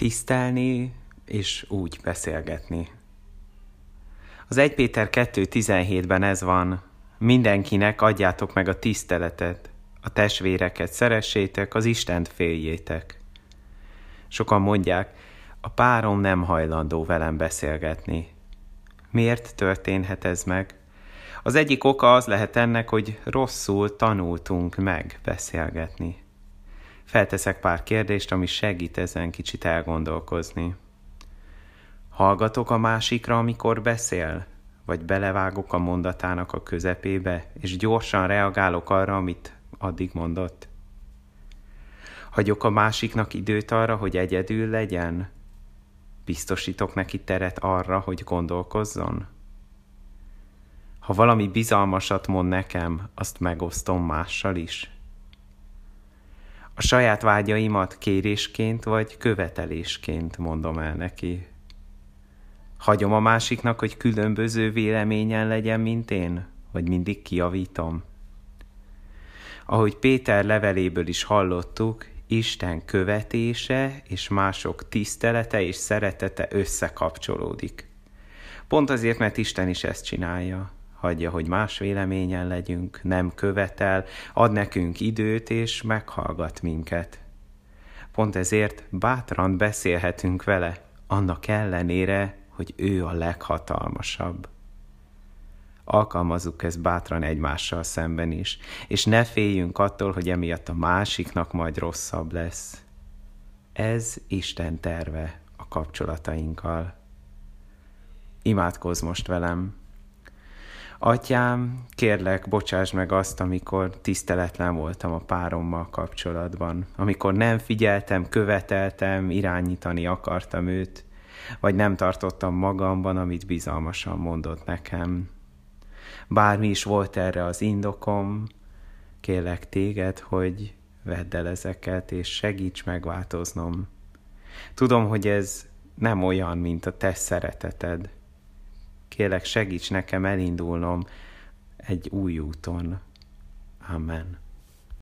tisztelni és úgy beszélgetni. Az 1 Péter 2.17-ben ez van, mindenkinek adjátok meg a tiszteletet, a testvéreket szeressétek, az Istent féljétek. Sokan mondják, a párom nem hajlandó velem beszélgetni. Miért történhet ez meg? Az egyik oka az lehet ennek, hogy rosszul tanultunk meg beszélgetni. Felteszek pár kérdést, ami segít ezen kicsit elgondolkozni. Hallgatok a másikra, amikor beszél? Vagy belevágok a mondatának a közepébe, és gyorsan reagálok arra, amit addig mondott? Hagyok a másiknak időt arra, hogy egyedül legyen? Biztosítok neki teret arra, hogy gondolkozzon? Ha valami bizalmasat mond nekem, azt megosztom mással is? A saját vágyaimat kérésként vagy követelésként mondom el neki. Hagyom a másiknak, hogy különböző véleményen legyen, mint én, vagy mindig kiavítom. Ahogy Péter leveléből is hallottuk, Isten követése és mások tisztelete és szeretete összekapcsolódik. Pont azért, mert Isten is ezt csinálja hagyja, hogy más véleményen legyünk, nem követel, ad nekünk időt és meghallgat minket. Pont ezért bátran beszélhetünk vele, annak ellenére, hogy ő a leghatalmasabb. Alkalmazzuk ezt bátran egymással szemben is, és ne féljünk attól, hogy emiatt a másiknak majd rosszabb lesz. Ez Isten terve a kapcsolatainkkal. Imádkozz most velem! Atyám, kérlek, bocsáss meg azt, amikor tiszteletlen voltam a párommal kapcsolatban, amikor nem figyeltem, követeltem, irányítani akartam őt, vagy nem tartottam magamban, amit bizalmasan mondott nekem. Bármi is volt erre az indokom, kérlek téged, hogy vedd el ezeket, és segíts megváltoznom. Tudom, hogy ez nem olyan, mint a te szereteted, Kélek segíts nekem elindulnom egy új úton. Amen.